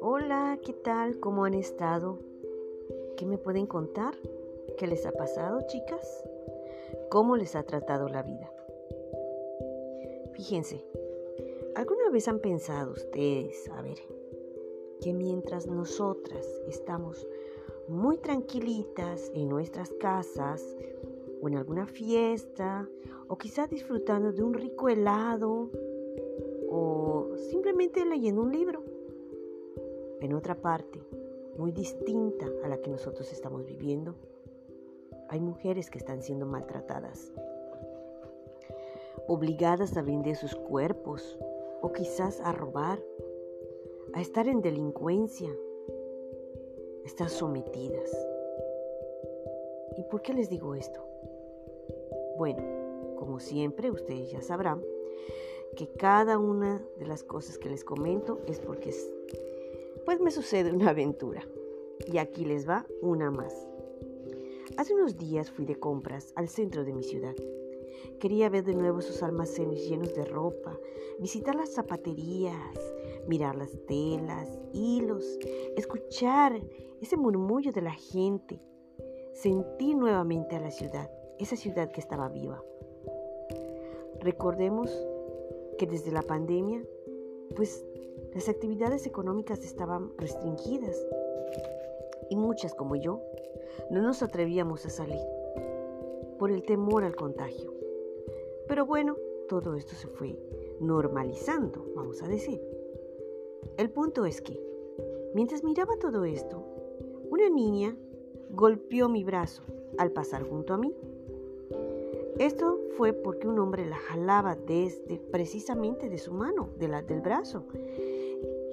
Hola, ¿qué tal? ¿Cómo han estado? ¿Qué me pueden contar? ¿Qué les ha pasado, chicas? ¿Cómo les ha tratado la vida? Fíjense, ¿alguna vez han pensado ustedes, a ver, que mientras nosotras estamos muy tranquilitas en nuestras casas o en alguna fiesta o quizás disfrutando de un rico helado o simplemente leyendo un libro, en otra parte muy distinta a la que nosotros estamos viviendo, hay mujeres que están siendo maltratadas obligadas a vender sus cuerpos o quizás a robar, a estar en delincuencia, a estar sometidas. ¿Y por qué les digo esto? Bueno, como siempre, ustedes ya sabrán que cada una de las cosas que les comento es porque pues me sucede una aventura. Y aquí les va una más. Hace unos días fui de compras al centro de mi ciudad Quería ver de nuevo sus almacenes llenos de ropa, visitar las zapaterías, mirar las telas, hilos, escuchar ese murmullo de la gente, sentir nuevamente a la ciudad, esa ciudad que estaba viva. Recordemos que desde la pandemia, pues las actividades económicas estaban restringidas y muchas como yo no nos atrevíamos a salir por el temor al contagio. Pero bueno, todo esto se fue normalizando, vamos a decir. El punto es que, mientras miraba todo esto, una niña golpeó mi brazo al pasar junto a mí. Esto fue porque un hombre la jalaba desde precisamente de su mano, de la, del brazo.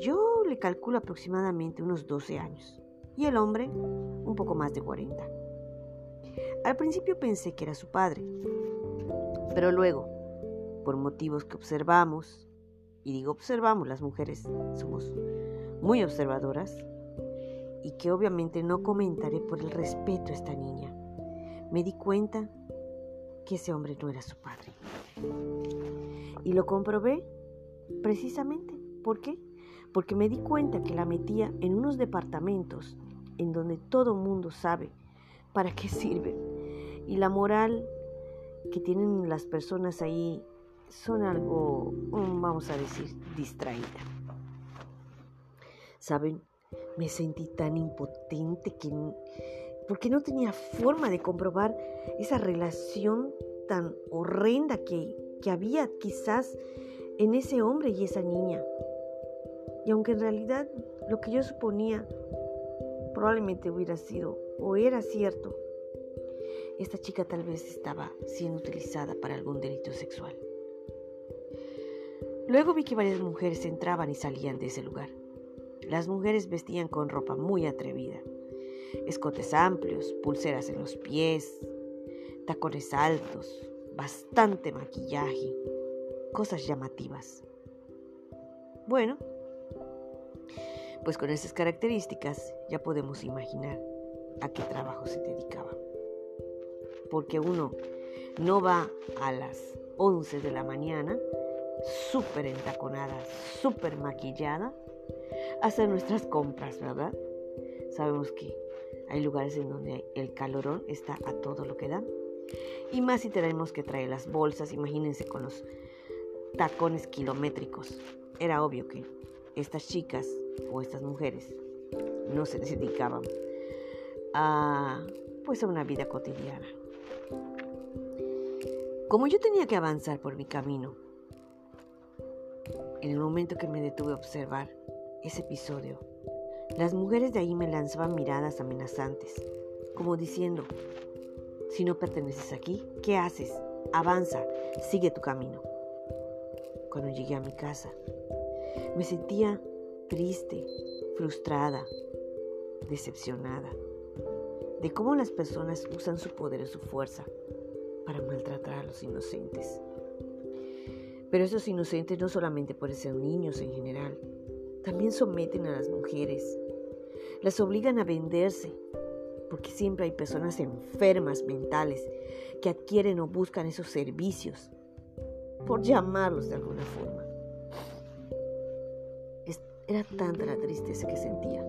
Yo le calculo aproximadamente unos 12 años y el hombre un poco más de 40. Al principio pensé que era su padre, pero luego, por motivos que observamos, y digo observamos, las mujeres somos muy observadoras, y que obviamente no comentaré por el respeto a esta niña, me di cuenta que ese hombre no era su padre. Y lo comprobé precisamente. ¿Por qué? Porque me di cuenta que la metía en unos departamentos en donde todo mundo sabe para qué sirven. Y la moral que tienen las personas ahí son algo, mm, vamos a decir, distraída. ¿Saben? Me sentí tan impotente que porque no tenía forma de comprobar esa relación tan horrenda que, que había quizás en ese hombre y esa niña. Y aunque en realidad lo que yo suponía probablemente hubiera sido o era cierto, esta chica tal vez estaba siendo utilizada para algún delito sexual. Luego vi que varias mujeres entraban y salían de ese lugar. Las mujeres vestían con ropa muy atrevida. Escotes amplios, pulseras en los pies, tacones altos, bastante maquillaje, cosas llamativas. Bueno, pues con esas características ya podemos imaginar a qué trabajo se dedicaban porque uno no va a las 11 de la mañana, súper entaconada, súper maquillada, a hacer nuestras compras, ¿verdad? Sabemos que hay lugares en donde el calorón está a todo lo que da. Y más si tenemos que traer las bolsas, imagínense con los tacones kilométricos. Era obvio que estas chicas o estas mujeres no se dedicaban a pues a una vida cotidiana. Como yo tenía que avanzar por mi camino, en el momento que me detuve a observar ese episodio, las mujeres de ahí me lanzaban miradas amenazantes, como diciendo, si no perteneces aquí, ¿qué haces? Avanza, sigue tu camino. Cuando llegué a mi casa, me sentía triste, frustrada, decepcionada de cómo las personas usan su poder y su fuerza para maltratar a los inocentes. Pero esos inocentes no solamente pueden ser niños en general, también someten a las mujeres, las obligan a venderse, porque siempre hay personas enfermas mentales que adquieren o buscan esos servicios por llamarlos de alguna forma. Era tanta la tristeza que sentía.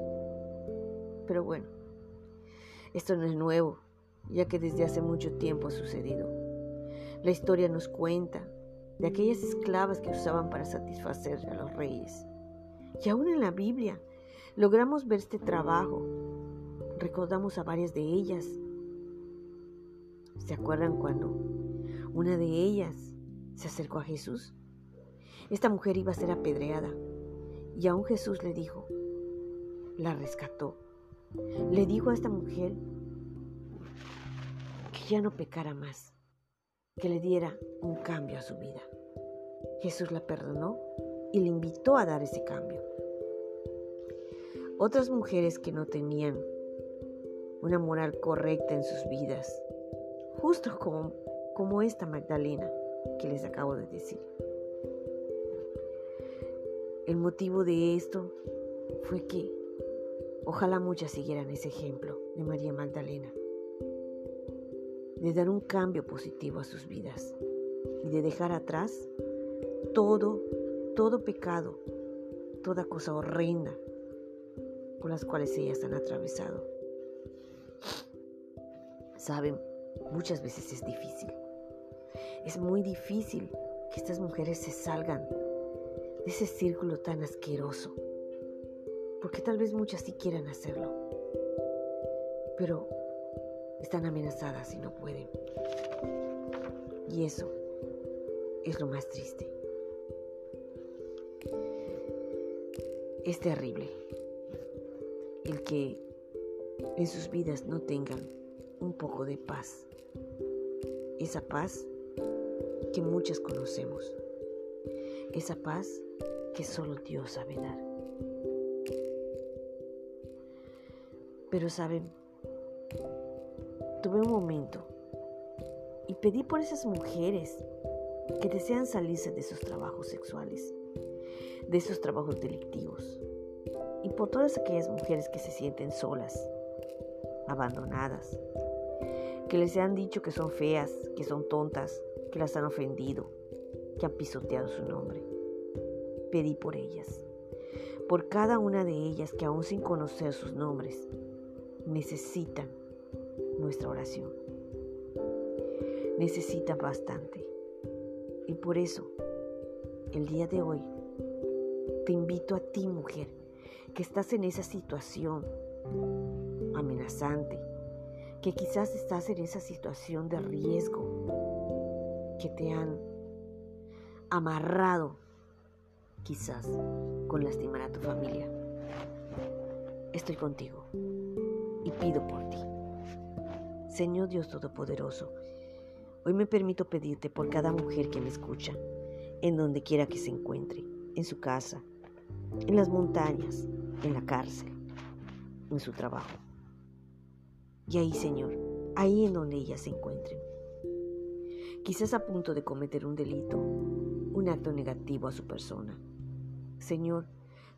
Pero bueno, esto no es nuevo, ya que desde hace mucho tiempo ha sucedido. La historia nos cuenta de aquellas esclavas que usaban para satisfacer a los reyes. Y aún en la Biblia logramos ver este trabajo. Recordamos a varias de ellas. ¿Se acuerdan cuando una de ellas se acercó a Jesús? Esta mujer iba a ser apedreada y aún Jesús le dijo, la rescató. Le dijo a esta mujer que ya no pecara más, que le diera un cambio a su vida. Jesús la perdonó y le invitó a dar ese cambio. Otras mujeres que no tenían una moral correcta en sus vidas, justo como, como esta Magdalena que les acabo de decir. El motivo de esto fue que ojalá muchas siguieran ese ejemplo de María Magdalena, de dar un cambio positivo a sus vidas y de dejar atrás todo, todo pecado, toda cosa horrenda por las cuales ellas han atravesado. Saben, muchas veces es difícil. Es muy difícil que estas mujeres se salgan ese círculo tan asqueroso. Porque tal vez muchas sí quieran hacerlo, pero están amenazadas y no pueden. Y eso es lo más triste. Es terrible el que en sus vidas no tengan un poco de paz. Esa paz que muchas conocemos. Esa paz que solo Dios sabe dar. Pero saben, tuve un momento y pedí por esas mujeres que desean salirse de esos trabajos sexuales, de esos trabajos delictivos, y por todas aquellas mujeres que se sienten solas, abandonadas, que les han dicho que son feas, que son tontas, que las han ofendido, que han pisoteado su nombre pedí por ellas, por cada una de ellas que aún sin conocer sus nombres necesitan nuestra oración. Necesitan bastante. Y por eso, el día de hoy, te invito a ti, mujer, que estás en esa situación amenazante, que quizás estás en esa situación de riesgo, que te han amarrado quizás con lastimar a tu familia. Estoy contigo y pido por ti. Señor Dios Todopoderoso, hoy me permito pedirte por cada mujer que me escucha, en donde quiera que se encuentre, en su casa, en las montañas, en la cárcel, en su trabajo. Y ahí, Señor, ahí en donde ellas se encuentren. Quizás a punto de cometer un delito, un acto negativo a su persona Señor,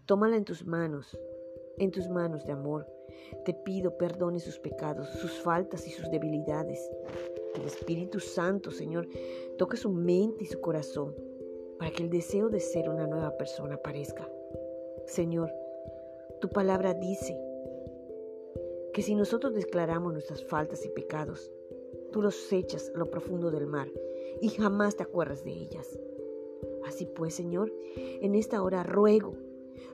tómala en tus manos, en tus manos de amor. Te pido perdone sus pecados, sus faltas y sus debilidades. El Espíritu Santo, Señor, toque su mente y su corazón para que el deseo de ser una nueva persona aparezca. Señor, tu palabra dice que si nosotros declaramos nuestras faltas y pecados, tú los echas a lo profundo del mar y jamás te acuerdas de ellas. Así pues, Señor, en esta hora ruego,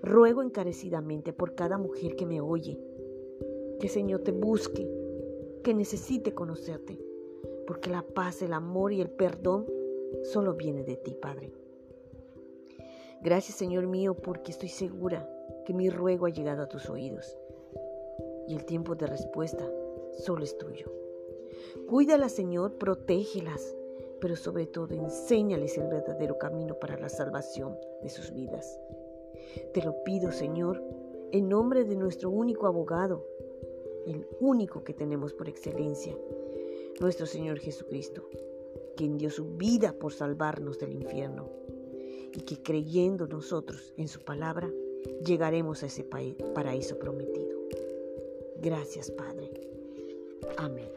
ruego encarecidamente por cada mujer que me oye, que Señor te busque, que necesite conocerte, porque la paz, el amor y el perdón solo viene de ti, Padre. Gracias, Señor mío, porque estoy segura que mi ruego ha llegado a tus oídos y el tiempo de respuesta solo es tuyo. Cuídalas, Señor, protégelas pero sobre todo enséñales el verdadero camino para la salvación de sus vidas. Te lo pido, Señor, en nombre de nuestro único abogado, el único que tenemos por excelencia, nuestro Señor Jesucristo, quien dio su vida por salvarnos del infierno, y que creyendo nosotros en su palabra, llegaremos a ese paraíso prometido. Gracias, Padre. Amén.